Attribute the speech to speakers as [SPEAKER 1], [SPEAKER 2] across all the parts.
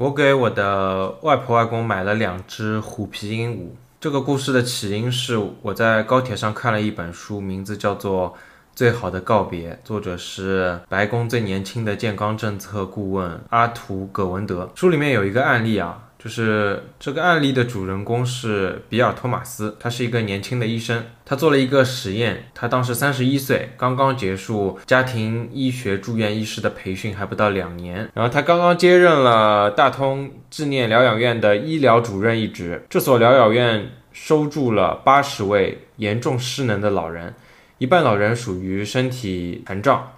[SPEAKER 1] 我给我的外婆外公买了两只虎皮鹦鹉。这个故事的起因是我在高铁上看了一本书，名字叫做《最好的告别》，作者是白宫最年轻的健康政策顾问阿图·葛文德。书里面有一个案例啊。就是这个案例的主人公是比尔·托马斯，他是一个年轻的医生，他做了一个实验，他当时三十一岁，刚刚结束家庭医学住院医师的培训，还不到两年，然后他刚刚接任了大通纪念疗养院的医疗主任一职。这所疗养院收住了八十位严重失能的老人，一半老人属于身体残障。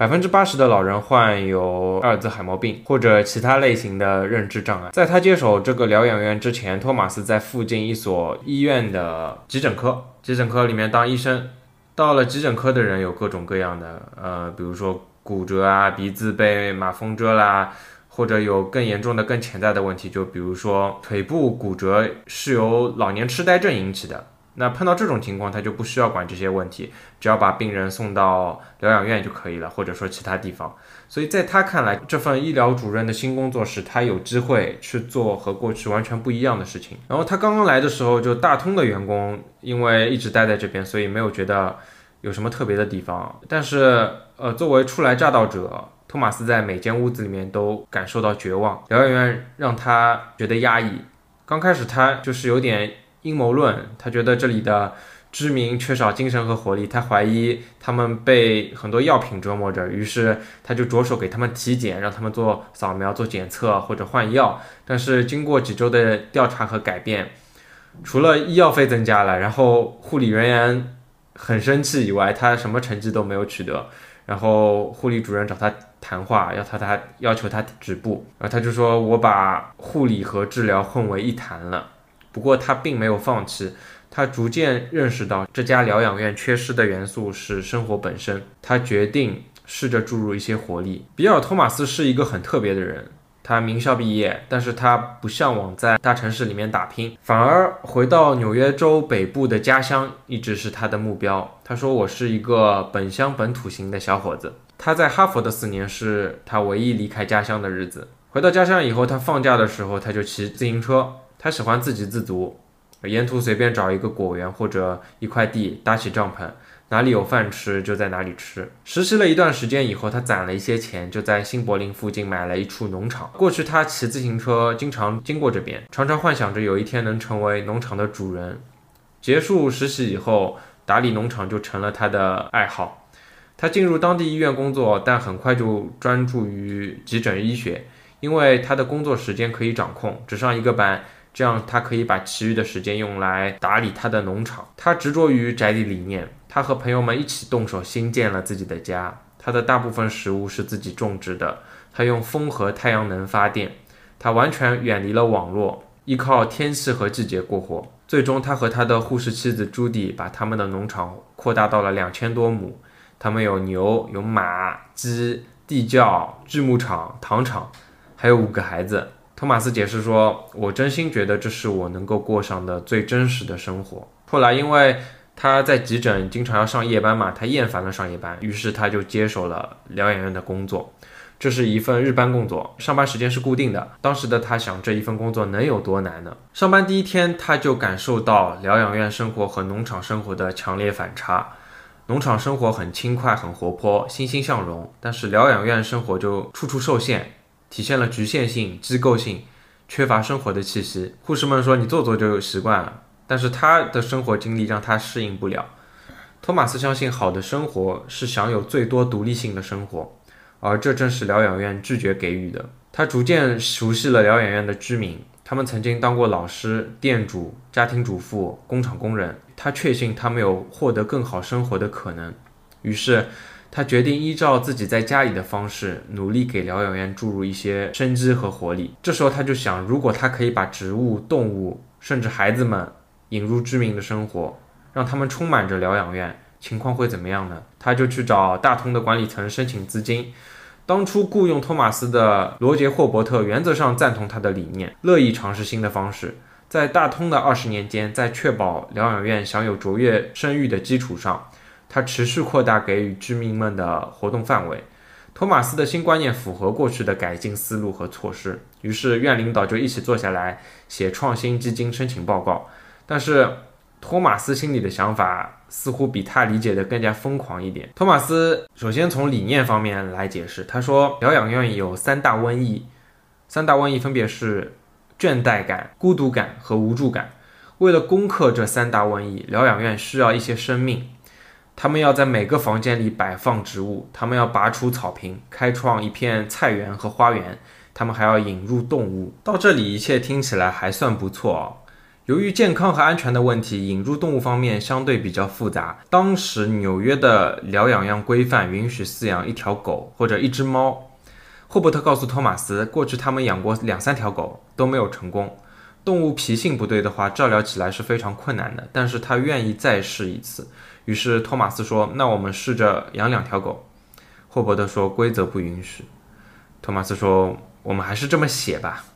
[SPEAKER 1] 百分之八十的老人患有阿尔兹海默病或者其他类型的认知障碍。在他接手这个疗养院之前，托马斯在附近一所医院的急诊科，急诊科里面当医生。到了急诊科的人有各种各样的，呃，比如说骨折啊，鼻子被马蜂蛰啦，或者有更严重的、更潜在的问题，就比如说腿部骨折是由老年痴呆症引起的。那碰到这种情况，他就不需要管这些问题，只要把病人送到疗养院就可以了，或者说其他地方。所以在他看来，这份医疗主任的新工作是他有机会去做和过去完全不一样的事情。然后他刚刚来的时候，就大通的员工因为一直待在这边，所以没有觉得有什么特别的地方。但是，呃，作为初来乍到者，托马斯在每间屋子里面都感受到绝望。疗养院让他觉得压抑。刚开始他就是有点。阴谋论，他觉得这里的居民缺少精神和活力，他怀疑他们被很多药品折磨着，于是他就着手给他们体检，让他们做扫描、做检测或者换药。但是经过几周的调查和改变，除了医药费增加了，然后护理人员很生气以外，他什么成绩都没有取得。然后护理主任找他谈话，要他他要求他止步，然后他就说：“我把护理和治疗混为一谈了。”不过他并没有放弃，他逐渐认识到这家疗养院缺失的元素是生活本身。他决定试着注入一些活力。比尔·托马斯是一个很特别的人，他名校毕业，但是他不向往在大城市里面打拼，反而回到纽约州北部的家乡一直是他的目标。他说：“我是一个本乡本土型的小伙子。”他在哈佛的四年是他唯一离开家乡的日子。回到家乡以后，他放假的时候他就骑自行车。他喜欢自给自足，沿途随便找一个果园或者一块地搭起帐篷，哪里有饭吃就在哪里吃。实习了一段时间以后，他攒了一些钱，就在新柏林附近买了一处农场。过去他骑自行车经常经过这边，常常幻想着有一天能成为农场的主人。结束实习以后，打理农场就成了他的爱好。他进入当地医院工作，但很快就专注于急诊医学，因为他的工作时间可以掌控，只上一个班。这样，他可以把其余的时间用来打理他的农场。他执着于宅地理念，他和朋友们一起动手新建了自己的家。他的大部分食物是自己种植的，他用风和太阳能发电。他完全远离了网络，依靠天气和季节过活。最终，他和他的护士妻子朱迪把他们的农场扩大到了两千多亩。他们有牛、有马、鸡、地窖、锯木厂、糖厂，还有五个孩子。托马斯解释说：“我真心觉得这是我能够过上的最真实的生活。”后来，因为他在急诊经常要上夜班嘛，他厌烦了上夜班，于是他就接手了疗养院的工作。这是一份日班工作，上班时间是固定的。当时的他想，这一份工作能有多难呢？上班第一天，他就感受到疗养院生活和农场生活的强烈反差。农场生活很轻快、很活泼、欣欣向荣，但是疗养院生活就处处受限。体现了局限性、机构性，缺乏生活的气息。护士们说：“你做做就有习惯了。”但是他的生活经历让他适应不了。托马斯相信，好的生活是享有最多独立性的生活，而这正是疗养院拒绝给予的。他逐渐熟悉了疗养院的居民，他们曾经当过老师、店主、家庭主妇、工厂工人。他确信他们有获得更好生活的可能，于是。他决定依照自己在家里的方式，努力给疗养院注入一些生机和活力。这时候他就想，如果他可以把植物、动物，甚至孩子们引入居民的生活，让他们充满着疗养院，情况会怎么样呢？他就去找大通的管理层申请资金。当初雇佣托马斯的罗杰·霍伯特原则上赞同他的理念，乐意尝试新的方式。在大通的二十年间，在确保疗养院享有卓越声誉的基础上。他持续扩大给予居民们的活动范围。托马斯的新观念符合过去的改进思路和措施。于是院领导就一起坐下来写创新基金申请报告。但是托马斯心里的想法似乎比他理解的更加疯狂一点。托马斯首先从理念方面来解释，他说疗养院有三大瘟疫，三大瘟疫分别是倦怠感、孤独感和无助感。为了攻克这三大瘟疫，疗养院需要一些生命。他们要在每个房间里摆放植物，他们要拔除草坪，开创一片菜园和花园。他们还要引入动物。到这里，一切听起来还算不错哦。由于健康和安全的问题，引入动物方面相对比较复杂。当时纽约的疗养院规范允许饲养一条狗或者一只猫。霍伯特告诉托马斯，过去他们养过两三条狗都没有成功。动物脾性不对的话，照料起来是非常困难的。但是他愿意再试一次。于是托马斯说：“那我们试着养两条狗。”霍伯特说：“规则不允许。”托马斯说：“我们还是这么写吧。”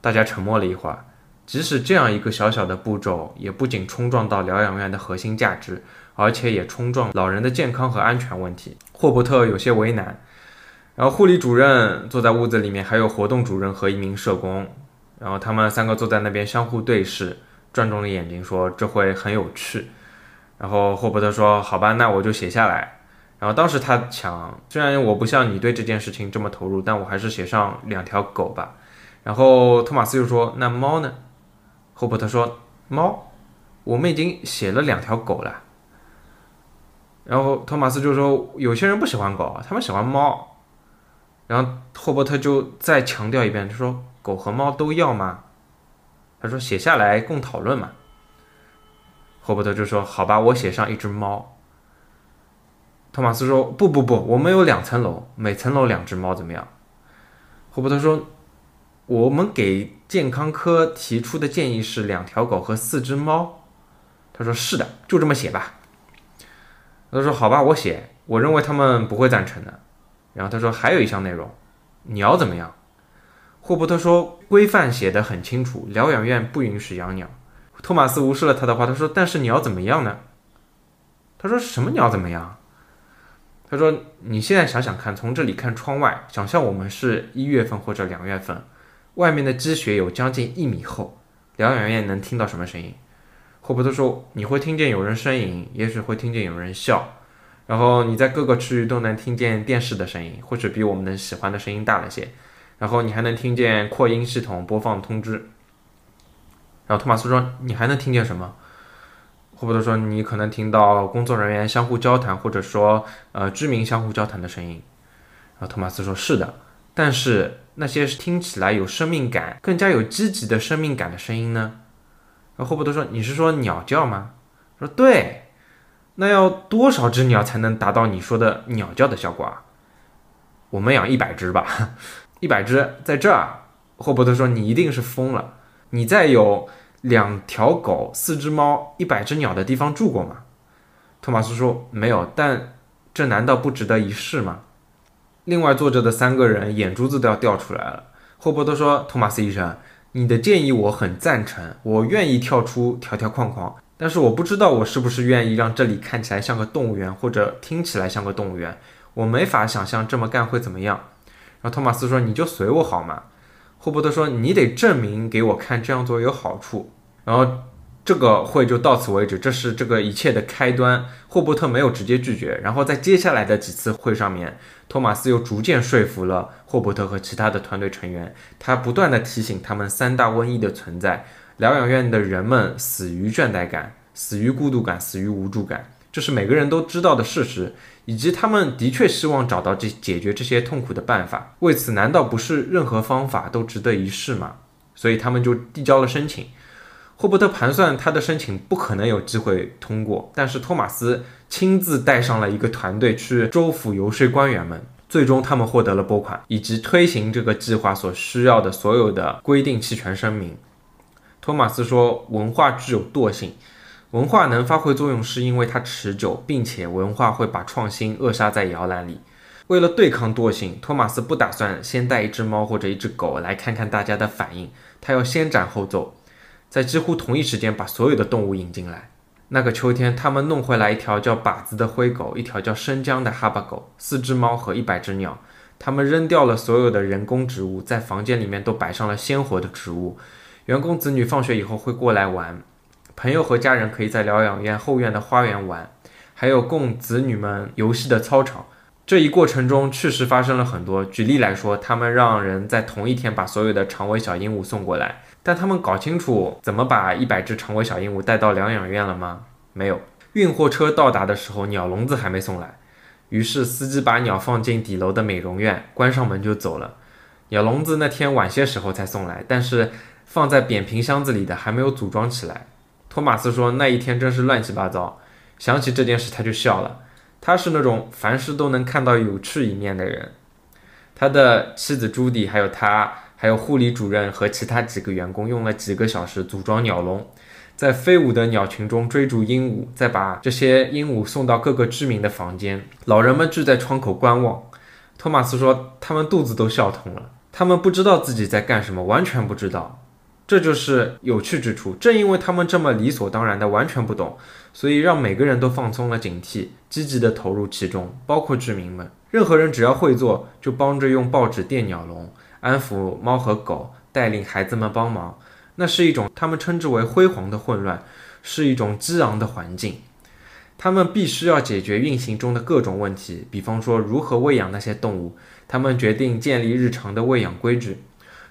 [SPEAKER 1] 大家沉默了一会儿。即使这样一个小小的步骤，也不仅冲撞到疗养院的核心价值，而且也冲撞老人的健康和安全问题。霍伯特有些为难。然后护理主任坐在屋子里面，还有活动主任和一名社工。然后他们三个坐在那边相互对视，转动了眼睛，说：“这会很有趣。”然后霍伯特说：“好吧，那我就写下来。”然后当时他想，虽然我不像你对这件事情这么投入，但我还是写上两条狗吧。然后托马斯又说：“那猫呢？”霍伯特说：“猫，我们已经写了两条狗了。”然后托马斯就说：“有些人不喜欢狗，他们喜欢猫。”然后霍伯特就再强调一遍，他说：“狗和猫都要吗？”他说：“写下来共讨论嘛。”霍伯特就说：“好吧，我写上一只猫。”托马斯说：“不不不，我们有两层楼，每层楼两只猫，怎么样？”霍伯特说：“我们给健康科提出的建议是两条狗和四只猫。”他说：“是的，就这么写吧。”他说：“好吧，我写。我认为他们不会赞成的。”然后他说：“还有一项内容，鸟怎么样？”霍伯特说：“规范写的很清楚，疗养院不允许养鸟。”托马斯无视了他的话，他说：“但是鸟怎么样呢？”他说：“什么鸟怎么样？”他说：“你现在想想看，从这里看窗外，想象我们是一月份或者两月份，外面的积雪有将近一米厚，疗养院能听到什么声音？”霍伯特说：“你会听见有人呻吟，也许会听见有人笑，然后你在各个区域都能听见电视的声音，或者比我们能喜欢的声音大了些，然后你还能听见扩音系统播放通知。”然后托马斯说：“你还能听见什么？”霍伯特说：“你可能听到工作人员相互交谈，或者说，呃，居民相互交谈的声音。”然后托马斯说：“是的，但是那些听起来有生命感、更加有积极的生命感的声音呢？”然后霍伯特说：“你是说鸟叫吗？”说：“对。那要多少只鸟才能达到你说的鸟叫的效果啊？”我们养一百只吧，一百只在这儿。霍伯特说：“你一定是疯了。”你在有两条狗、四只猫、一百只鸟的地方住过吗？托马斯说没有，但这难道不值得一试吗？另外坐着的三个人眼珠子都要掉出来了。霍伯特说：“托马斯医生，你的建议我很赞成，我愿意跳出条条框框，但是我不知道我是不是愿意让这里看起来像个动物园，或者听起来像个动物园。我没法想象这么干会怎么样。”然后托马斯说：“你就随我好吗？”霍伯特说：“你得证明给我看，这样做有好处。”然后这个会就到此为止，这是这个一切的开端。霍伯特没有直接拒绝，然后在接下来的几次会上面，托马斯又逐渐说服了霍伯特和其他的团队成员。他不断的提醒他们三大瘟疫的存在：疗养院的人们死于倦怠感，死于孤独感，死于无助感。这是每个人都知道的事实，以及他们的确希望找到这解决这些痛苦的办法。为此，难道不是任何方法都值得一试吗？所以他们就递交了申请。霍伯特盘算他的申请不可能有机会通过，但是托马斯亲自带上了一个团队去州府游说官员们，最终他们获得了拨款以及推行这个计划所需要的所有的规定弃权声明。托马斯说：“文化具有惰性。”文化能发挥作用，是因为它持久，并且文化会把创新扼杀在摇篮里。为了对抗惰性，托马斯不打算先带一只猫或者一只狗来看看大家的反应，他要先斩后奏，在几乎同一时间把所有的动物引进来。那个秋天，他们弄回来一条叫靶子的灰狗，一条叫生姜的哈巴狗，四只猫和一百只鸟。他们扔掉了所有的人工植物，在房间里面都摆上了鲜活的植物。员工子女放学以后会过来玩，朋友和家人可以在疗养院后院的花园玩，还有供子女们游戏的操场。这一过程中确实发生了很多。举例来说，他们让人在同一天把所有的长尾小鹦鹉送过来，但他们搞清楚怎么把一百只长尾小鹦鹉带到疗养院了吗？没有。运货车到达的时候，鸟笼子还没送来，于是司机把鸟放进底楼的美容院，关上门就走了。鸟笼子那天晚些时候才送来，但是放在扁平箱子里的还没有组装起来。托马斯说那一天真是乱七八糟，想起这件事他就笑了。他是那种凡事都能看到有趣一面的人。他的妻子朱迪，还有他，还有护理主任和其他几个员工，用了几个小时组装鸟笼，在飞舞的鸟群中追逐鹦鹉，再把这些鹦鹉送到各个居民的房间。老人们聚在窗口观望。托马斯说，他们肚子都笑痛了。他们不知道自己在干什么，完全不知道。这就是有趣之处。正因为他们这么理所当然的完全不懂，所以让每个人都放松了警惕，积极地投入其中，包括居民们。任何人只要会做，就帮着用报纸垫鸟笼，安抚猫和狗，带领孩子们帮忙。那是一种他们称之为辉煌的混乱，是一种激昂的环境。他们必须要解决运行中的各种问题，比方说如何喂养那些动物。他们决定建立日常的喂养规矩。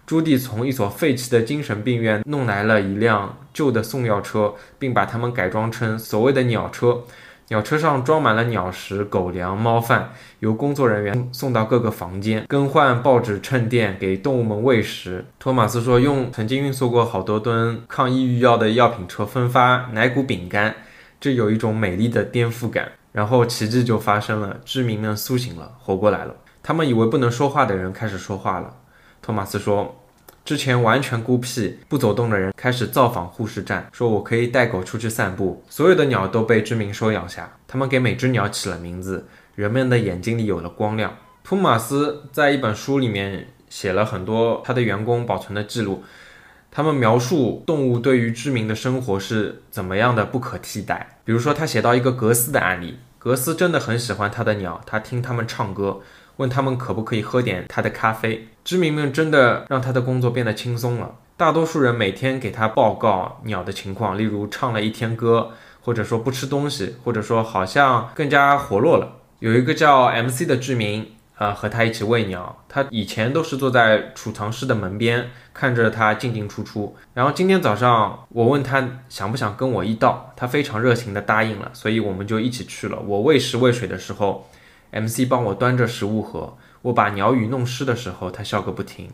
[SPEAKER 1] 朱棣从一所废弃的精神病院弄来了一辆旧的送药车，并把它们改装成所谓的鸟车。鸟车上装满了鸟食、狗粮、猫饭，由工作人员送到各个房间，更换报纸、衬垫，给动物们喂食。托马斯说，用曾经运送过好多吨抗抑郁药的药品车分发奶谷饼干，这有一种美丽的颠覆感。然后奇迹就发生了，居民们苏醒了，活过来了。他们以为不能说话的人开始说话了。托马斯说：“之前完全孤僻、不走动的人开始造访护士站，说我可以带狗出去散步。所有的鸟都被居民收养下，他们给每只鸟起了名字。人们的眼睛里有了光亮。”托马斯在一本书里面写了很多他的员工保存的记录，他们描述动物对于居民的生活是怎么样的不可替代。比如说，他写到一个格斯的案例，格斯真的很喜欢他的鸟，他听他们唱歌。问他们可不可以喝点他的咖啡？居民们真的让他的工作变得轻松了。大多数人每天给他报告鸟的情况，例如唱了一天歌，或者说不吃东西，或者说好像更加活络了。有一个叫 MC 的居民，呃，和他一起喂鸟。他以前都是坐在储藏室的门边看着他进进出出。然后今天早上我问他想不想跟我一道，他非常热情地答应了，所以我们就一起去了。我喂食喂水的时候。MC 帮我端着食物盒，我把鸟语弄湿的时候，他笑个不停。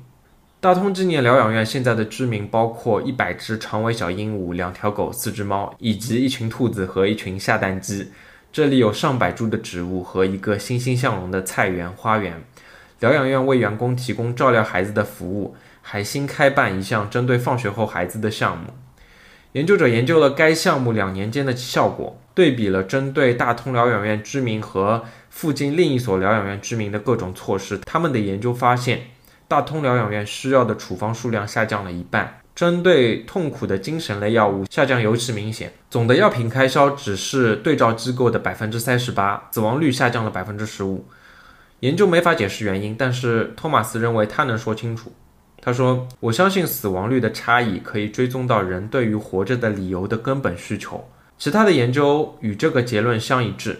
[SPEAKER 1] 大通纪念疗养院现在的居民包括一百只长尾小鹦鹉、两条狗、四只猫，以及一群兔子和一群下蛋鸡。这里有上百株的植物和一个欣欣向荣的菜园花园。疗养院为员工提供照料孩子的服务，还新开办一项针对放学后孩子的项目。研究者研究了该项目两年间的效果，对比了针对大通疗养院居民和附近另一所疗养院居民的各种措施。他们的研究发现，大通疗养院需要的处方数量下降了一半，针对痛苦的精神类药物下降尤其明显。总的药品开销只是对照机构的百分之三十八，死亡率下降了百分之十五。研究没法解释原因，但是托马斯认为他能说清楚。他说：“我相信死亡率的差异可以追踪到人对于活着的理由的根本需求。其他的研究与这个结论相一致。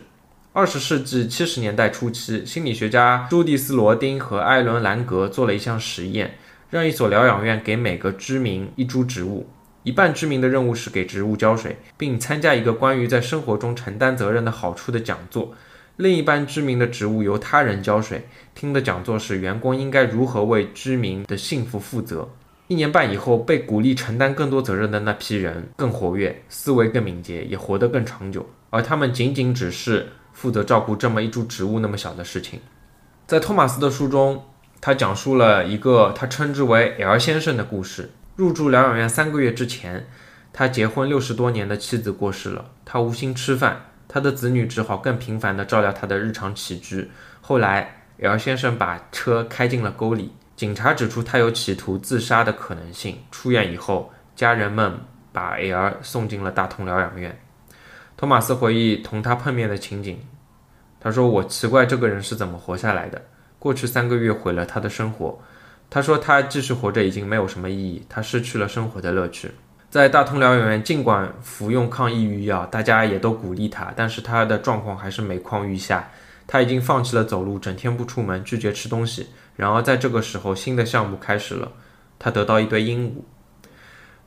[SPEAKER 1] 二十世纪七十年代初期，心理学家朱蒂斯·罗丁和艾伦·兰格做了一项实验，让一所疗养院给每个居民一株植物，一半居民的任务是给植物浇水，并参加一个关于在生活中承担责任的好处的讲座。”另一半居民的植物由他人浇水，听的讲座是员工应该如何为居民的幸福负责。一年半以后，被鼓励承担更多责任的那批人更活跃，思维更敏捷，也活得更长久。而他们仅仅只是负责照顾这么一株植物那么小的事情。在托马斯的书中，他讲述了一个他称之为 L 先生的故事。入住疗养院三个月之前，他结婚六十多年的妻子过世了，他无心吃饭。他的子女只好更频繁地照料他的日常起居。后来，L 先生把车开进了沟里，警察指出他有企图自杀的可能性。出院以后，家人们把 L 送进了大同疗养院。托马斯回忆同他碰面的情景，他说：“我奇怪这个人是怎么活下来的。过去三个月毁了他的生活。他说他继续活着已经没有什么意义，他失去了生活的乐趣。在大通疗养院，尽管服用抗抑郁药，大家也都鼓励他，但是他的状况还是每况愈下。他已经放弃了走路，整天不出门，拒绝吃东西。然而在这个时候，新的项目开始了，他得到一堆鹦鹉。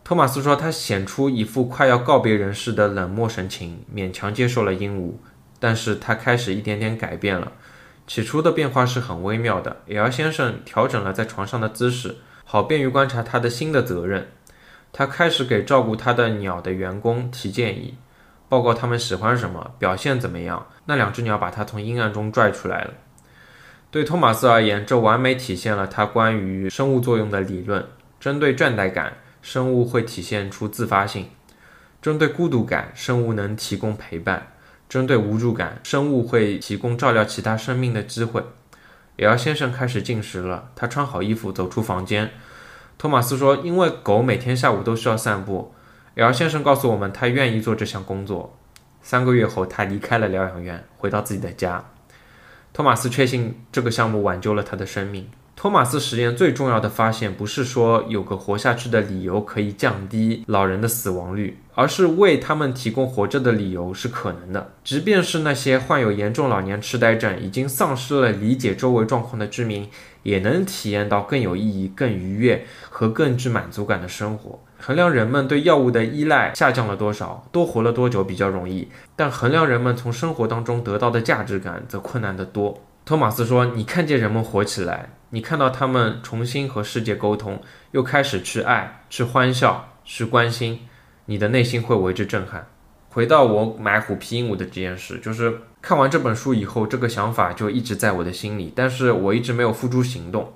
[SPEAKER 1] 托马斯说，他显出一副快要告别人世的冷漠神情，勉强接受了鹦鹉。但是他开始一点点改变了。起初的变化是很微妙的。L 先生调整了在床上的姿势，好便于观察他的新的责任。他开始给照顾他的鸟的员工提建议，报告他们喜欢什么，表现怎么样。那两只鸟把他从阴暗中拽出来了。对托马斯而言，这完美体现了他关于生物作用的理论。针对倦怠感。生物会体现出自发性，针对孤独感，生物能提供陪伴；针对无助感，生物会提供照料其他生命的机会。L 先生开始进食了，他穿好衣服走出房间。托马斯说：“因为狗每天下午都需要散步。”L 先生告诉我们，他愿意做这项工作。三个月后，他离开了疗养院，回到自己的家。托马斯确信这个项目挽救了他的生命。托马斯实验最重要的发现，不是说有个活下去的理由可以降低老人的死亡率，而是为他们提供活着的理由是可能的。即便是那些患有严重老年痴呆症、已经丧失了理解周围状况的居民，也能体验到更有意义、更愉悦和更具满足感的生活。衡量人们对药物的依赖下降了多少、多活了多久比较容易，但衡量人们从生活当中得到的价值感则困难得多。托马斯说：“你看见人们活起来，你看到他们重新和世界沟通，又开始去爱、去欢笑、去关心，你的内心会为之震撼。”回到我买虎皮鹦鹉的这件事，就是看完这本书以后，这个想法就一直在我的心里，但是我一直没有付诸行动。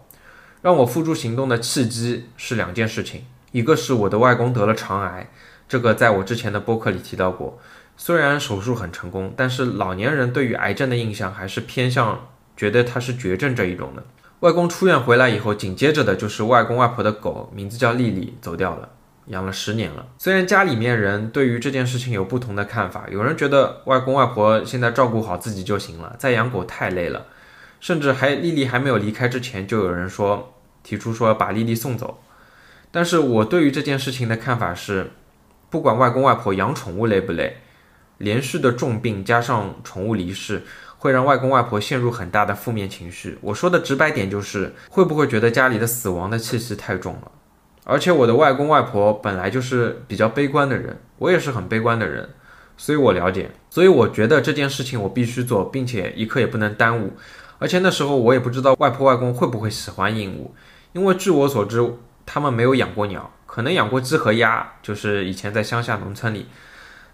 [SPEAKER 1] 让我付诸行动的契机是两件事情，一个是我的外公得了肠癌，这个在我之前的播客里提到过。虽然手术很成功，但是老年人对于癌症的印象还是偏向。觉得它是绝症这一种的。外公出院回来以后，紧接着的就是外公外婆的狗，名字叫丽丽，走掉了，养了十年了。虽然家里面人对于这件事情有不同的看法，有人觉得外公外婆现在照顾好自己就行了，再养狗太累了，甚至还丽丽还没有离开之前，就有人说提出说把丽丽送走。但是我对于这件事情的看法是，不管外公外婆养宠物累不累，连续的重病加上宠物离世。会让外公外婆陷入很大的负面情绪。我说的直白点就是，会不会觉得家里的死亡的气息太重了？而且我的外公外婆本来就是比较悲观的人，我也是很悲观的人，所以我了解。所以我觉得这件事情我必须做，并且一刻也不能耽误。而且那时候我也不知道外婆外公会不会喜欢鹦鹉，因为据我所知，他们没有养过鸟，可能养过鸡和鸭，就是以前在乡下农村里。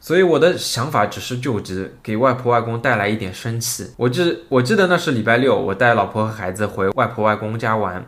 [SPEAKER 1] 所以我的想法只是救急，给外婆外公带来一点生气。我记我记得那是礼拜六，我带老婆和孩子回外婆外公家玩，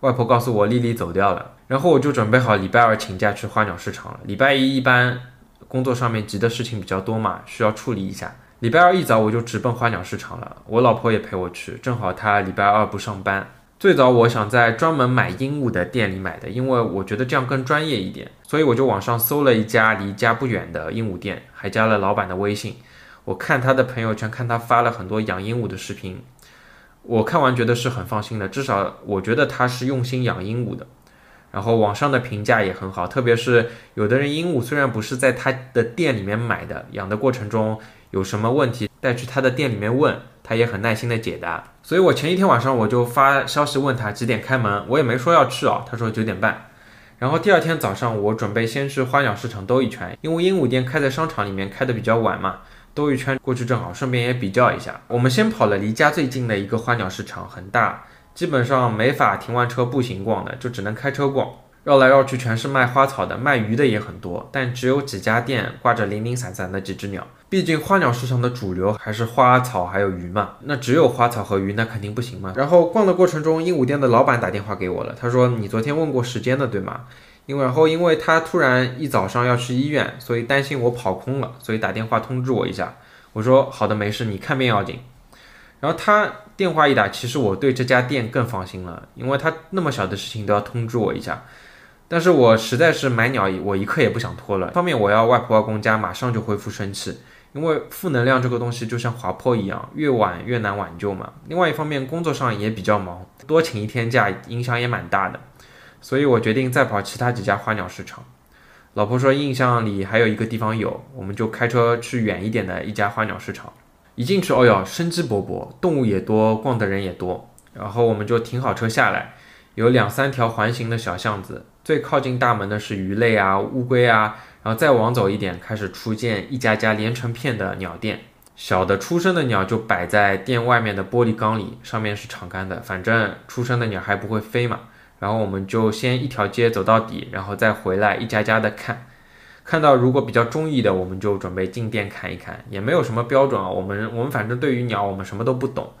[SPEAKER 1] 外婆告诉我丽丽走掉了，然后我就准备好礼拜二请假去花鸟市场了。礼拜一一般工作上面急的事情比较多嘛，需要处理一下。礼拜二一早我就直奔花鸟市场了，我老婆也陪我去，正好她礼拜二不上班。最早我想在专门买鹦鹉的店里买的，因为我觉得这样更专业一点，所以我就网上搜了一家离家不远的鹦鹉店，还加了老板的微信。我看他的朋友圈，看他发了很多养鹦鹉的视频，我看完觉得是很放心的，至少我觉得他是用心养鹦鹉的。然后网上的评价也很好，特别是有的人鹦鹉虽然不是在他的店里面买的，养的过程中有什么问题，带去他的店里面问。他也很耐心的解答，所以我前一天晚上我就发消息问他几点开门，我也没说要去哦，他说九点半。然后第二天早上我准备先去花鸟市场兜一圈，因为鹦鹉店开在商场里面，开的比较晚嘛，兜一圈过去正好，顺便也比较一下。我们先跑了离家最近的一个花鸟市场，很大，基本上没法停完车步行逛的，就只能开车逛。绕来绕去全是卖花草的，卖鱼的也很多，但只有几家店挂着零零散散的几只鸟。毕竟花鸟市场的主流还是花草还有鱼嘛，那只有花草和鱼那肯定不行嘛。然后逛的过程中，鹦鹉店的老板打电话给我了，他说你昨天问过时间的对吗？因为然后因为他突然一早上要去医院，所以担心我跑空了，所以打电话通知我一下。我说好的没事，你看病要紧。然后他电话一打，其实我对这家店更放心了，因为他那么小的事情都要通知我一下。但是我实在是买鸟，我一刻也不想拖了。方面我要外婆外公家马上就恢复生气，因为负能量这个东西就像滑坡一样，越晚越难挽救嘛。另外一方面，工作上也比较忙，多请一天假影响也蛮大的，所以我决定再跑其他几家花鸟市场。老婆说印象里还有一个地方有，我们就开车去远一点的一家花鸟市场。一进去，哦哟，生机勃勃，动物也多，逛的人也多。然后我们就停好车下来，有两三条环形的小巷子，最靠近大门的是鱼类啊、乌龟啊，然后再往走一点，开始出现一家家连成片的鸟店。小的出生的鸟就摆在店外面的玻璃缸里，上面是敞开的，反正出生的鸟还不会飞嘛。然后我们就先一条街走到底，然后再回来一家家的看。看到如果比较中意的，我们就准备进店看一看，也没有什么标准啊。我们我们反正对于鸟，我们什么都不懂。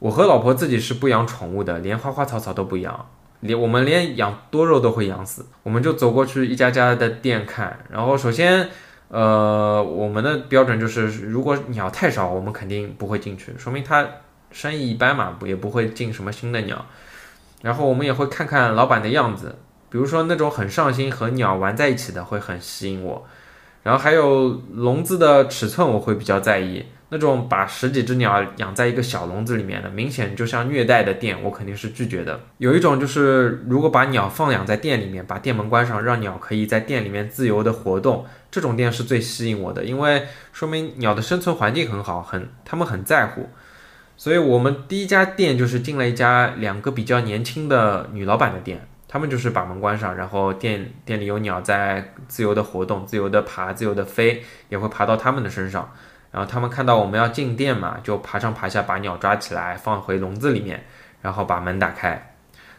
[SPEAKER 1] 我和老婆自己是不养宠物的，连花花草草都不养，连我们连养多肉都会养死。我们就走过去一家家的店看，然后首先，呃，我们的标准就是，如果鸟太少，我们肯定不会进去，说明它生意一般嘛，不也不会进什么新的鸟。然后我们也会看看老板的样子。比如说那种很上心和鸟玩在一起的会很吸引我，然后还有笼子的尺寸我会比较在意，那种把十几只鸟养在一个小笼子里面的，明显就像虐待的店，我肯定是拒绝的。有一种就是如果把鸟放养在店里面，把店门关上，让鸟可以在店里面自由的活动，这种店是最吸引我的，因为说明鸟的生存环境很好，很他们很在乎。所以我们第一家店就是进了一家两个比较年轻的女老板的店。他们就是把门关上，然后店店里有鸟在自由的活动、自由的爬、自由的飞，也会爬到他们的身上。然后他们看到我们要进店嘛，就爬上爬下把鸟抓起来放回笼子里面，然后把门打开。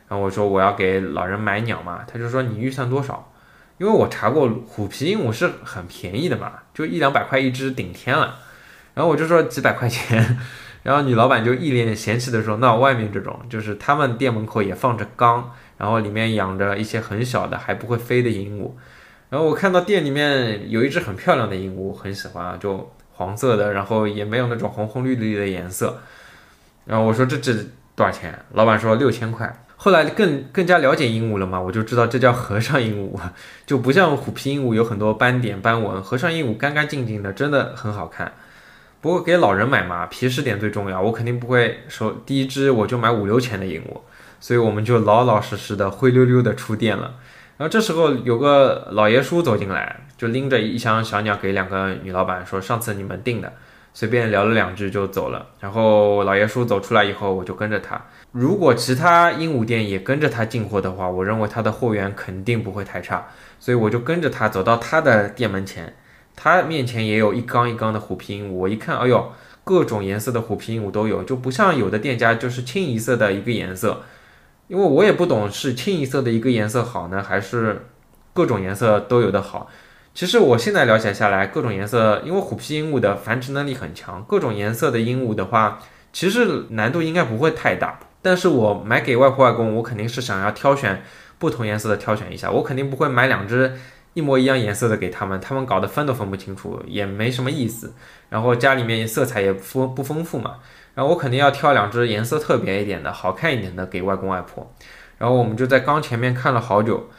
[SPEAKER 1] 然后我说我要给老人买鸟嘛，他就说你预算多少？因为我查过虎皮鹦鹉是很便宜的嘛，就一两百块一只顶天了。然后我就说几百块钱，然后女老板就一脸嫌弃的说，那外面这种就是他们店门口也放着缸。然后里面养着一些很小的还不会飞的鹦鹉，然后我看到店里面有一只很漂亮的鹦鹉，很喜欢啊，就黄色的，然后也没有那种红红绿绿的颜色。然后我说这只多少钱？老板说六千块。后来更更加了解鹦鹉了嘛，我就知道这叫和尚鹦鹉，就不像虎皮鹦鹉有很多斑点斑纹，和尚鹦鹉干干净净的，真的很好看。不过给老人买嘛，皮实点最重要，我肯定不会说第一只我就买五六千的鹦鹉。所以我们就老老实实的灰溜溜的出店了。然后这时候有个老爷叔走进来，就拎着一箱小鸟给两个女老板说：“上次你们订的。”随便聊了两句就走了。然后老爷叔走出来以后，我就跟着他。如果其他鹦鹉店也跟着他进货的话，我认为他的货源肯定不会太差。所以我就跟着他走到他的店门前，他面前也有一缸一缸的虎皮鹦鹉。我一看，哎呦，各种颜色的虎皮鹦鹉都有，就不像有的店家就是清一色的一个颜色。因为我也不懂是清一色的一个颜色好呢，还是各种颜色都有的好。其实我现在了解下来，各种颜色，因为虎皮鹦鹉的繁殖能力很强，各种颜色的鹦鹉的话，其实难度应该不会太大。但是我买给外婆外公，我肯定是想要挑选不同颜色的，挑选一下，我肯定不会买两只一模一样颜色的给他们，他们搞得分都分不清楚，也没什么意思。然后家里面色彩也丰不丰富嘛。然后我肯定要挑两只颜色特别一点的、好看一点的给外公外婆。然后我们就在缸前面看了好久，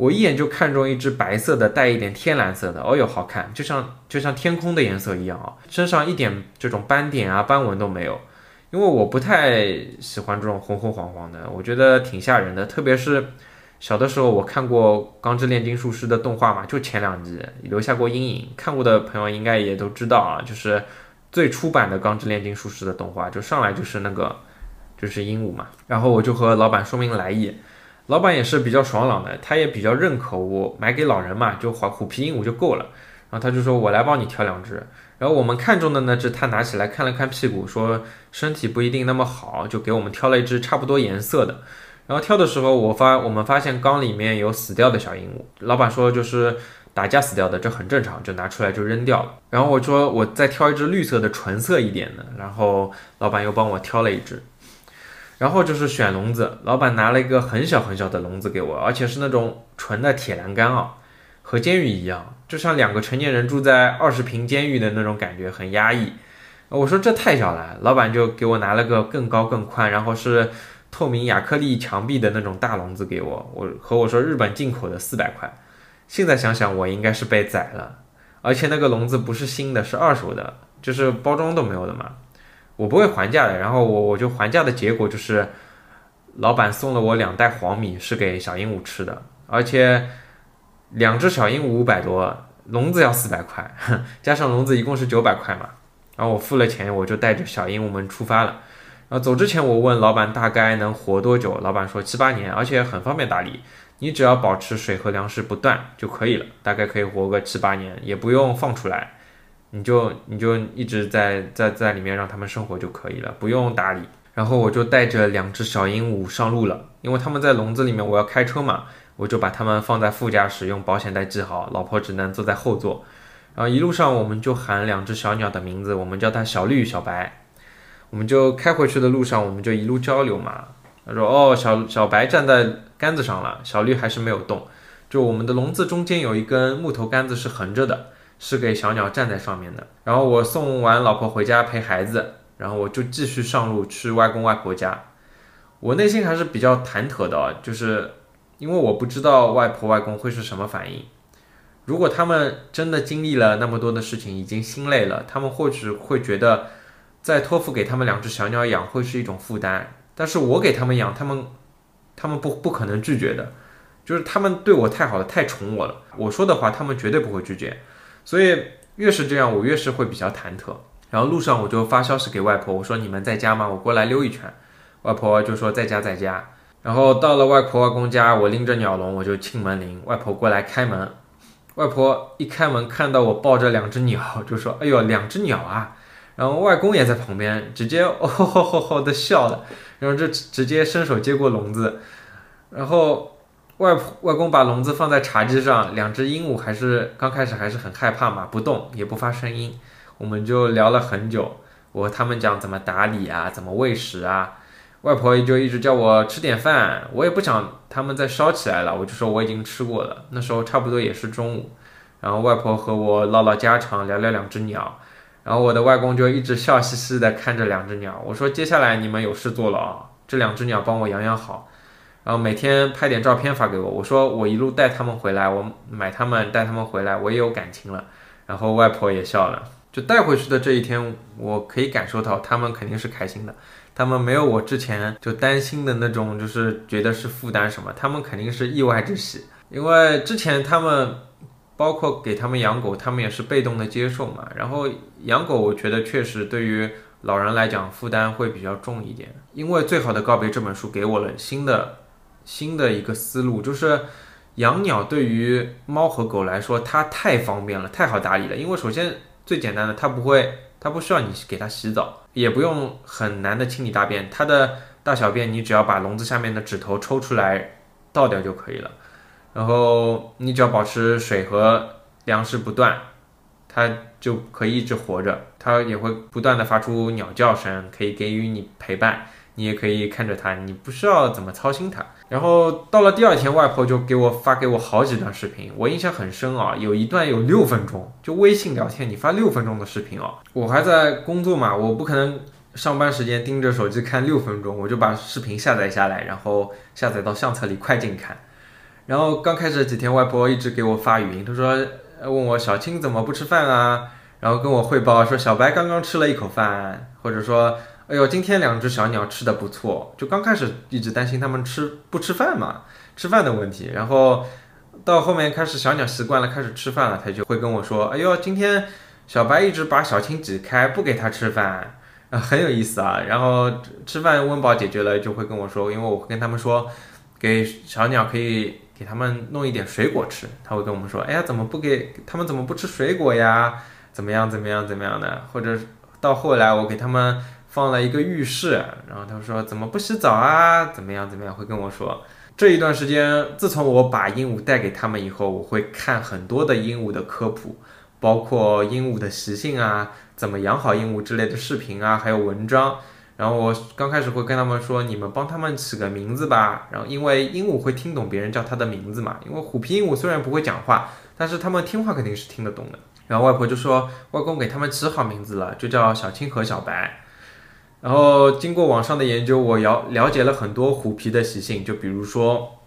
[SPEAKER 1] 我一眼就看中一只白色的，带一点天蓝色的。哦哟，好看，就像就像天空的颜色一样啊！身上一点这种斑点啊、斑纹都没有。因为我不太喜欢这种红红黄黄的，我觉得挺吓人的。特别是小的时候我看过《钢之炼金术师》的动画嘛，就前两集留下过阴影。看过的朋友应该也都知道啊，就是。最初版的《钢之炼金术师》的动画，就上来就是那个，就是鹦鹉嘛。然后我就和老板说明来意，老板也是比较爽朗的，他也比较认可我买给老人嘛，就虎虎皮鹦鹉就够了。然后他就说我来帮你挑两只。然后我们看中的那只，他拿起来看了看屁股，说身体不一定那么好，就给我们挑了一只差不多颜色的。然后挑的时候，我发我们发现缸里面有死掉的小鹦鹉，老板说就是。打架死掉的，这很正常，就拿出来就扔掉了。然后我说我再挑一只绿色的纯色一点的，然后老板又帮我挑了一只。然后就是选笼子，老板拿了一个很小很小的笼子给我，而且是那种纯的铁栏杆啊，和监狱一样，就像两个成年人住在二十平监狱的那种感觉，很压抑。我说这太小了，老板就给我拿了个更高更宽，然后是透明亚克力墙壁的那种大笼子给我。我和我说日本进口的四百块。现在想想，我应该是被宰了，而且那个笼子不是新的，是二手的，就是包装都没有的嘛。我不会还价的，然后我我就还价的结果就是，老板送了我两袋黄米，是给小鹦鹉吃的，而且两只小鹦鹉五百多，笼子要四百块，加上笼子一共是九百块嘛。然后我付了钱，我就带着小鹦鹉们出发了。然后走之前，我问老板大概能活多久，老板说七八年，而且很方便打理，你只要保持水和粮食不断就可以了，大概可以活个七八年，也不用放出来。你就你就一直在在在里面让他们生活就可以了，不用打理。然后我就带着两只小鹦鹉上路了，因为他们在笼子里面，我要开车嘛，我就把它们放在副驾驶，用保险带系好，老婆只能坐在后座。然后一路上我们就喊两只小鸟的名字，我们叫它小绿、小白。我们就开回去的路上，我们就一路交流嘛。他说：“哦，小小白站在杆子上了，小绿还是没有动。就我们的笼子中间有一根木头杆子是横着的。”是给小鸟站在上面的。然后我送完老婆回家陪孩子，然后我就继续上路去外公外婆家。我内心还是比较忐忑的，就是因为我不知道外婆外公会是什么反应。如果他们真的经历了那么多的事情，已经心累了，他们或许会觉得再托付给他们两只小鸟养会是一种负担。但是我给他们养，他们他们不不可能拒绝的，就是他们对我太好了，太宠我了。我说的话，他们绝对不会拒绝。所以越是这样，我越是会比较忐忑。然后路上我就发消息给外婆，我说：“你们在家吗？我过来溜一圈。”外婆就说：“在家，在家。”然后到了外婆外公家，我拎着鸟笼，我就庆门铃，外婆过来开门。外婆一开门，看到我抱着两只鸟，就说：“哎呦，两只鸟啊！”然后外公也在旁边，直接哦吼吼吼的笑了，然后就直接伸手接过笼子，然后。外婆外公把笼子放在茶几上，两只鹦鹉还是刚开始还是很害怕嘛，不动也不发声音。我们就聊了很久，我和他们讲怎么打理啊，怎么喂食啊。外婆就一直叫我吃点饭，我也不想他们再烧起来了，我就说我已经吃过了。那时候差不多也是中午，然后外婆和我唠唠家常，聊聊两只鸟，然后我的外公就一直笑嘻嘻的看着两只鸟。我说接下来你们有事做了啊，这两只鸟帮我养养好。然后每天拍点照片发给我，我说我一路带他们回来，我买他们带他们回来，我也有感情了。然后外婆也笑了，就带回去的这一天，我可以感受到他们肯定是开心的，他们没有我之前就担心的那种，就是觉得是负担什么，他们肯定是意外之喜。因为之前他们包括给他们养狗，他们也是被动的接受嘛。然后养狗，我觉得确实对于老人来讲负担会比较重一点。因为《最好的告别》这本书给我了新的。新的一个思路就是，养鸟对于猫和狗来说，它太方便了，太好打理了。因为首先最简单的，它不会，它不需要你给它洗澡，也不用很难的清理大便，它的大小便你只要把笼子下面的指头抽出来倒掉就可以了。然后你只要保持水和粮食不断，它就可以一直活着。它也会不断的发出鸟叫声，可以给予你陪伴。你也可以看着它，你不需要怎么操心它。然后到了第二天，外婆就给我发给我好几段视频，我印象很深啊。有一段有六分钟，就微信聊天，你发六分钟的视频哦。我还在工作嘛，我不可能上班时间盯着手机看六分钟，我就把视频下载下来，然后下载到相册里快进看。然后刚开始几天，外婆一直给我发语音，她说问我小青怎么不吃饭啊，然后跟我汇报说小白刚刚吃了一口饭，或者说。哎呦，今天两只小鸟吃的不错。就刚开始一直担心它们吃不吃饭嘛，吃饭的问题。然后到后面开始小鸟习惯了，开始吃饭了，它就会跟我说：“哎呦，今天小白一直把小青挤开，不给它吃饭，啊，很有意思啊。”然后吃饭温饱解决了，就会跟我说，因为我跟他们说，给小鸟可以给他们弄一点水果吃。他会跟我们说：“哎呀，怎么不给他们？怎么不吃水果呀？怎么样？怎么样？怎么样的？”或者到后来我给他们。放了一个浴室，然后他说怎么不洗澡啊？怎么样怎么样？会跟我说这一段时间，自从我把鹦鹉带给他们以后，我会看很多的鹦鹉的科普，包括鹦鹉的习性啊，怎么养好鹦鹉之类的视频啊，还有文章。然后我刚开始会跟他们说，你们帮他们起个名字吧。然后因为鹦鹉会听懂别人叫它的名字嘛，因为虎皮鹦鹉虽然不会讲话，但是他们听话肯定是听得懂的。然后外婆就说，外公给他们起好名字了，就叫小青和小白。然后经过网上的研究，我了了解了很多虎皮的习性，就比如说，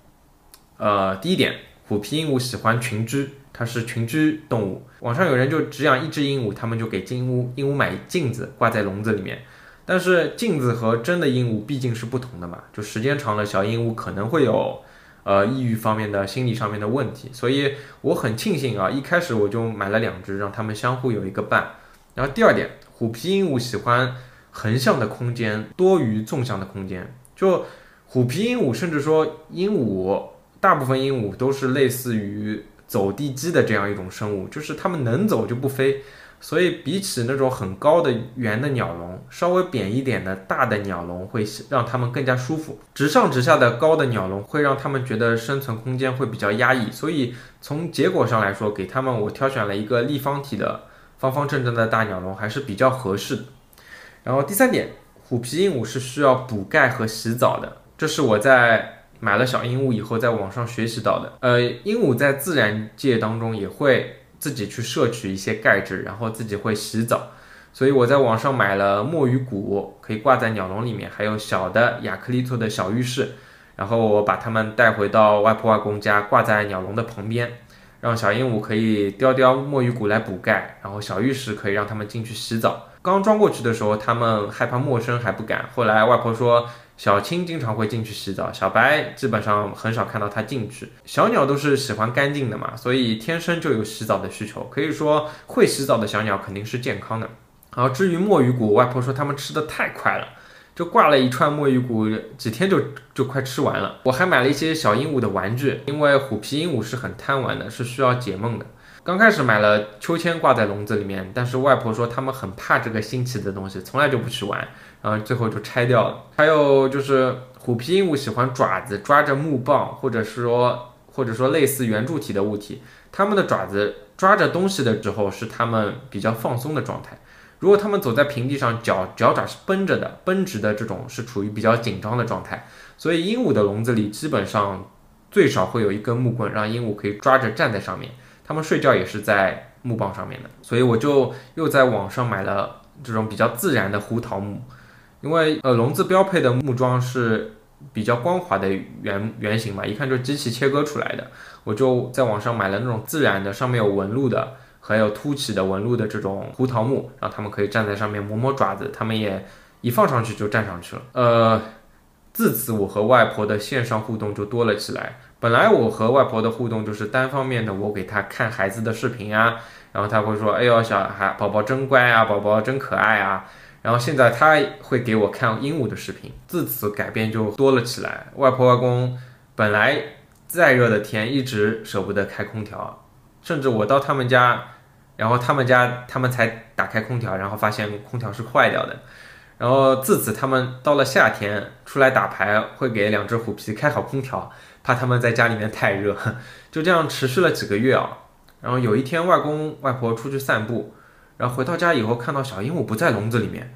[SPEAKER 1] 呃，第一点，虎皮鹦鹉喜欢群居，它是群居动物。网上有人就只养一只鹦鹉，他们就给鹦鹉鹦鹉买镜子挂在笼子里面。但是镜子和真的鹦鹉毕竟是不同的嘛，就时间长了，小鹦鹉可能会有呃抑郁方面的心理上面的问题。所以我很庆幸啊，一开始我就买了两只，让它们相互有一个伴。然后第二点，虎皮鹦鹉喜欢横向的空间多于纵向的空间。就虎皮鹦鹉，甚至说鹦鹉，大部分鹦鹉都是类似于走地鸡的这样一种生物，就是它们能走就不飞。所以比起那种很高的圆的鸟笼，稍微扁一点的大的鸟笼会让它们更加舒服。直上直下的高的鸟笼会让它们觉得生存空间会比较压抑。所以从结果上来说，给它们我挑选了一个立方体的。方方正正的大鸟笼还是比较合适的。然后第三点，虎皮鹦鹉是需要补钙和洗澡的，这是我在买了小鹦鹉以后在网上学习到的。呃，鹦鹉在自然界当中也会自己去摄取一些钙质，然后自己会洗澡。所以我在网上买了墨鱼骨，可以挂在鸟笼里面，还有小的亚克力做的小浴室，然后我把它们带回到外婆外公家，挂在鸟笼的旁边。让小鹦鹉可以叼叼墨鱼骨来补钙，然后小浴室可以让它们进去洗澡。刚装过去的时候，它们害怕陌生还不敢。后来外婆说，小青经常会进去洗澡，小白基本上很少看到它进去。小鸟都是喜欢干净的嘛，所以天生就有洗澡的需求。可以说，会洗澡的小鸟肯定是健康的。然后至于墨鱼骨，外婆说它们吃的太快了。就挂了一串墨鱼骨，几天就就快吃完了。我还买了一些小鹦鹉的玩具，因为虎皮鹦鹉是很贪玩的，是需要解梦的。刚开始买了秋千挂在笼子里面，但是外婆说他们很怕这个新奇的东西，从来就不去玩，然后最后就拆掉了。还有就是虎皮鹦鹉喜欢爪子抓着木棒，或者是说或者说类似圆柱体的物体，它们的爪子抓着东西的时候是它们比较放松的状态。如果它们走在平地上，脚脚爪是绷着的、绷直的，这种是处于比较紧张的状态。所以鹦鹉的笼子里基本上最少会有一根木棍，让鹦鹉可以抓着站在上面。他们睡觉也是在木棒上面的。所以我就又在网上买了这种比较自然的胡桃木，因为呃笼子标配的木桩是比较光滑的圆圆形嘛，一看就是机器切割出来的。我就在网上买了那种自然的，上面有纹路的。还有凸起的纹路的这种胡桃木，让他们可以站在上面磨磨爪子，他们也一放上去就站上去了。呃，自此我和外婆的线上互动就多了起来。本来我和外婆的互动就是单方面的，我给她看孩子的视频啊，然后她会说：“哎呦，小孩宝宝真乖啊，宝宝真可爱啊。”然后现在她会给我看鹦鹉的视频，自此改变就多了起来。外婆外公本来再热的天一直舍不得开空调。甚至我到他们家，然后他们家他们才打开空调，然后发现空调是坏掉的。然后自此他们到了夏天出来打牌，会给两只虎皮开好空调，怕他们在家里面太热。就这样持续了几个月啊。然后有一天外公外婆出去散步，然后回到家以后看到小鹦鹉不在笼子里面，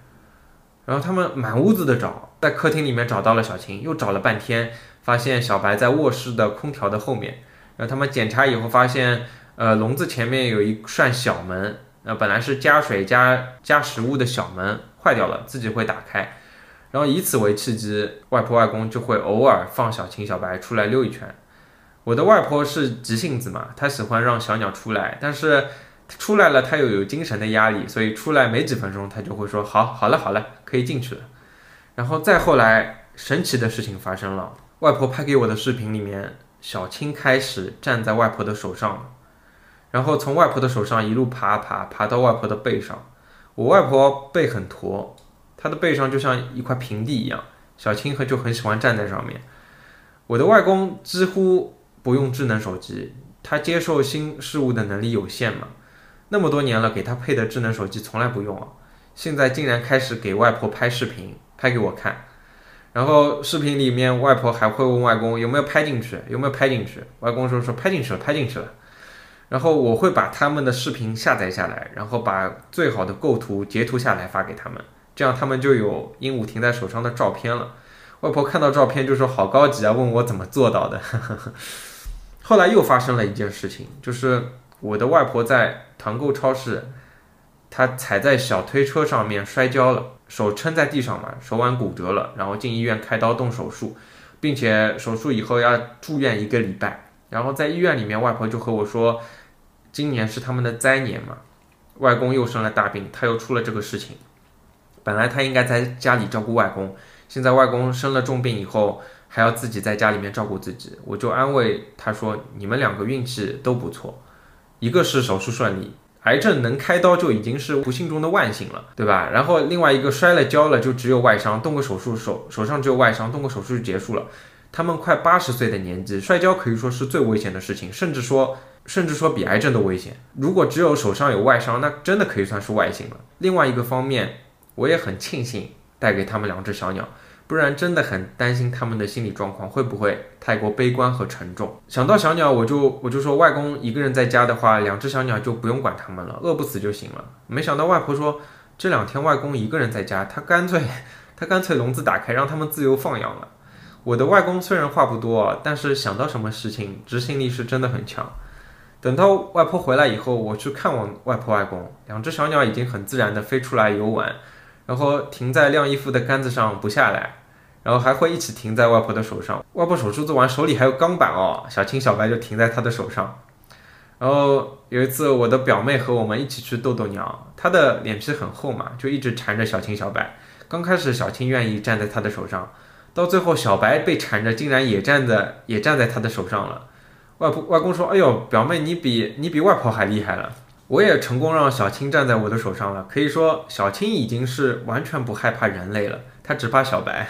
[SPEAKER 1] 然后他们满屋子的找，在客厅里面找到了小青，又找了半天，发现小白在卧室的空调的后面。然后他们检查以后发现。呃，笼子前面有一扇小门，呃本来是加水加加食物的小门坏掉了，自己会打开。然后以此为契机，外婆外公就会偶尔放小青小白出来溜一圈。我的外婆是急性子嘛，她喜欢让小鸟出来，但是出来了她又有精神的压力，所以出来没几分钟，她就会说好，好了，好了，可以进去了。然后再后来，神奇的事情发生了，外婆拍给我的视频里面，小青开始站在外婆的手上了。然后从外婆的手上一路爬爬爬到外婆的背上，我外婆背很驼，它的背上就像一块平地一样。小青和就很喜欢站在上面。我的外公几乎不用智能手机，他接受新事物的能力有限嘛。那么多年了，给他配的智能手机从来不用啊，现在竟然开始给外婆拍视频，拍给我看。然后视频里面，外婆还会问外公有没有拍进去，有没有拍进去。外公说说拍进去了，拍进去了。然后我会把他们的视频下载下来，然后把最好的构图截图下来发给他们，这样他们就有鹦鹉停在手上的照片了。外婆看到照片就说好高级啊，问我怎么做到的。后来又发生了一件事情，就是我的外婆在团购超市，她踩在小推车上面摔跤了，手撑在地上嘛，手腕骨折了，然后进医院开刀动手术，并且手术以后要住院一个礼拜。然后在医院里面，外婆就和我说，今年是他们的灾年嘛，外公又生了大病，他又出了这个事情。本来他应该在家里照顾外公，现在外公生了重病以后，还要自己在家里面照顾自己。我就安慰他说：“你们两个运气都不错，一个是手术顺利，癌症能开刀就已经是不幸中的万幸了，对吧？然后另外一个摔了跤了，就只有外伤，动个手术手手上只有外伤，动个手术就结束了。他们快八十岁的年纪，摔跤可以说是最危险的事情，甚至说甚至说比癌症都危险。如果只有手上有外伤，那真的可以算是外幸了。另外一个方面。”我也很庆幸带给他们两只小鸟，不然真的很担心他们的心理状况会不会太过悲观和沉重。想到小鸟，我就我就说外公一个人在家的话，两只小鸟就不用管他们了，饿不死就行了。没想到外婆说这两天外公一个人在家，他干脆 他干脆笼子打开让他们自由放养了。我的外公虽然话不多，但是想到什么事情执行力是真的很强。等到外婆回来以后，我去看望外婆外公，两只小鸟已经很自然地飞出来游玩。然后停在晾衣服的杆子上不下来，然后还会一起停在外婆的手上。外婆手术做完，手里还有钢板哦，小青小白就停在她的手上。然后有一次，我的表妹和我们一起去逗逗鸟，她的脸皮很厚嘛，就一直缠着小青小白。刚开始小青愿意站在她的手上，到最后小白被缠着，竟然也站在也站在她的手上了。外婆外公说：“哎呦，表妹你比你比外婆还厉害了。”我也成功让小青站在我的手上了，可以说小青已经是完全不害怕人类了，它只怕小白。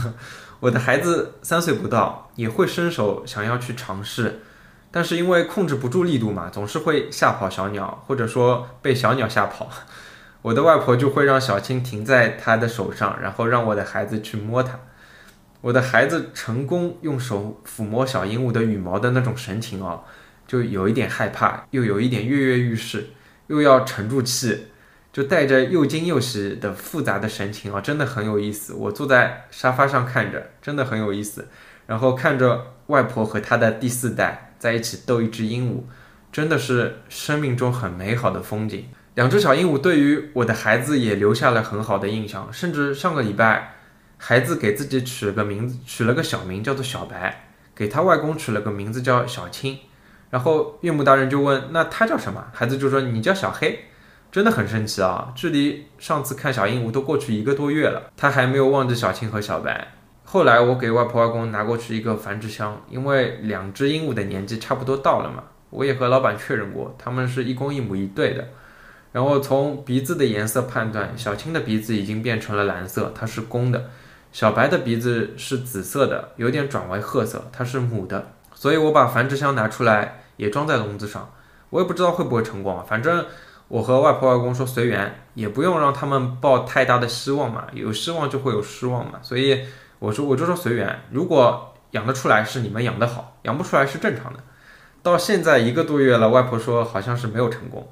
[SPEAKER 1] 我的孩子三岁不到，也会伸手想要去尝试，但是因为控制不住力度嘛，总是会吓跑小鸟，或者说被小鸟吓跑。我的外婆就会让小青停在她的手上，然后让我的孩子去摸它。我的孩子成功用手抚摸小鹦鹉的羽毛的那种神情哦。就有一点害怕，又有一点跃跃欲试，又要沉住气，就带着又惊又喜的复杂的神情啊，真的很有意思。我坐在沙发上看着，真的很有意思。然后看着外婆和她的第四代在一起逗一只鹦鹉，真的是生命中很美好的风景。两只小鹦鹉对于我的孩子也留下了很好的印象，甚至上个礼拜，孩子给自己取了个名字，取了个小名叫做小白，给他外公取了个名字叫小青。然后岳母大人就问：“那他叫什么？”孩子就说：“你叫小黑。”真的很神奇啊！距离上次看小鹦鹉都过去一个多月了，他还没有忘记小青和小白。后来我给外婆外公拿过去一个繁殖箱，因为两只鹦鹉的年纪差不多到了嘛。我也和老板确认过，他们是一公一母一对的。然后从鼻子的颜色判断，小青的鼻子已经变成了蓝色，它是公的；小白的鼻子是紫色的，有点转为褐色，它是母的。所以我把繁殖箱拿出来。也装在笼子上，我也不知道会不会成功啊。反正我和外婆外公说随缘，也不用让他们抱太大的希望嘛。有希望就会有失望嘛。所以我说我就说随缘。如果养得出来是你们养得好，养不出来是正常的。到现在一个多月了，外婆说好像是没有成功。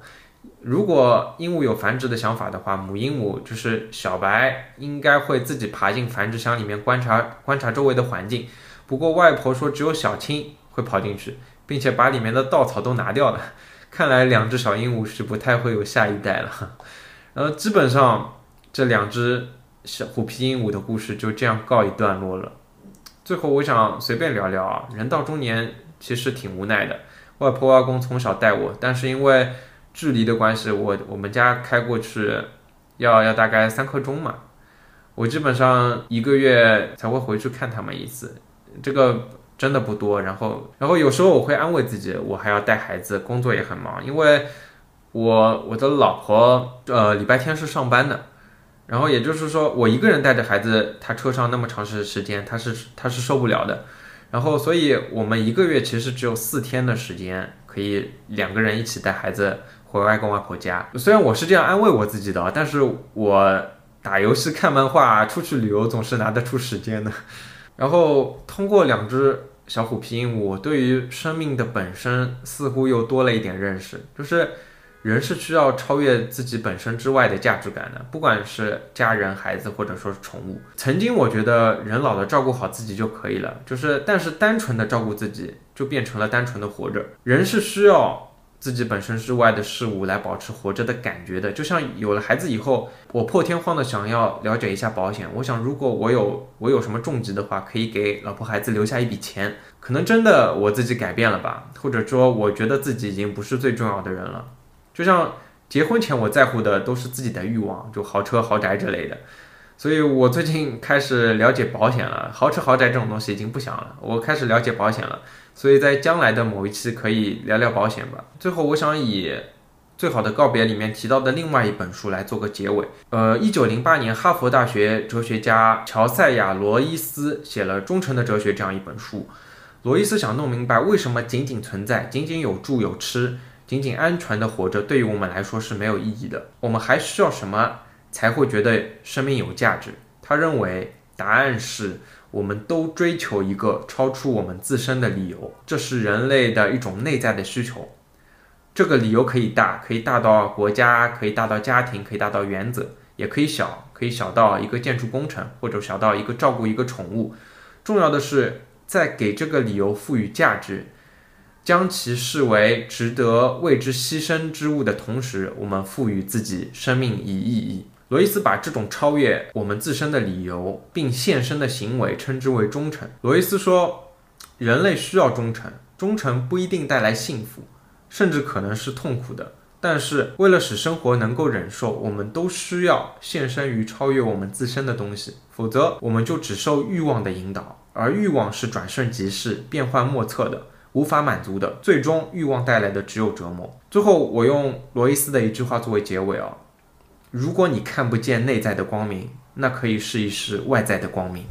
[SPEAKER 1] 如果鹦鹉有繁殖的想法的话，母鹦鹉就是小白，应该会自己爬进繁殖箱里面观察观察周围的环境。不过外婆说只有小青会跑进去。并且把里面的稻草都拿掉了，看来两只小鹦鹉是不太会有下一代了。然 后基本上这两只小虎皮鹦鹉的故事就这样告一段落了。最后我想随便聊聊啊，人到中年其实挺无奈的。外婆外公从小带我，但是因为距离的关系，我我们家开过去要要大概三刻钟嘛，我基本上一个月才会回去看他们一次。这个。真的不多，然后，然后有时候我会安慰自己，我还要带孩子，工作也很忙，因为我我的老婆呃礼拜天是上班的，然后也就是说我一个人带着孩子，他车上那么长时时间，他是他是受不了的，然后所以我们一个月其实只有四天的时间可以两个人一起带孩子回外公外婆家，虽然我是这样安慰我自己的，但是我打游戏、看漫画、出去旅游总是拿得出时间的，然后通过两只。小虎皮我对于生命的本身似乎又多了一点认识，就是人是需要超越自己本身之外的价值感的，不管是家人、孩子，或者说是宠物。曾经我觉得人老了照顾好自己就可以了，就是但是单纯的照顾自己就变成了单纯的活着。人是需要自己本身之外的事物来保持活着的感觉的。就像有了孩子以后，我破天荒的想要了解一下保险。我想，如果我有我有什么重疾的话，可以给老婆孩子留下一笔钱。可能真的我自己改变了吧，或者说我觉得自己已经不是最重要的人了。就像结婚前我在乎的都是自己的欲望，就豪车豪宅之类的。所以我最近开始了解保险了，豪车豪宅这种东西已经不想了，我开始了解保险了。所以在将来的某一期可以聊聊保险吧。最后，我想以《最好的告别》里面提到的另外一本书来做个结尾。呃，一九零八年，哈佛大学哲学家乔塞亚·罗伊斯写了《忠诚的哲学》这样一本书。罗伊斯想弄明白，为什么仅仅存在、仅仅有住有吃、仅仅安全的活着，对于我们来说是没有意义的。我们还需要什么？才会觉得生命有价值。他认为答案是我们都追求一个超出我们自身的理由，这是人类的一种内在的需求。这个理由可以大，可以大到国家，可以大到家庭，可以大到原则，也可以小，可以小到一个建筑工程，或者小到一个照顾一个宠物。重要的是在给这个理由赋予价值，将其视为值得为之牺牲之物的同时，我们赋予自己生命以意义。罗伊斯把这种超越我们自身的理由并献身的行为称之为忠诚。罗伊斯说，人类需要忠诚，忠诚不一定带来幸福，甚至可能是痛苦的。但是为了使生活能够忍受，我们都需要献身于超越我们自身的东西，否则我们就只受欲望的引导，而欲望是转瞬即逝、变幻莫测的，无法满足的。最终，欲望带来的只有折磨。最后，我用罗伊斯的一句话作为结尾啊。如果你看不见内在的光明，那可以试一试外在的光明。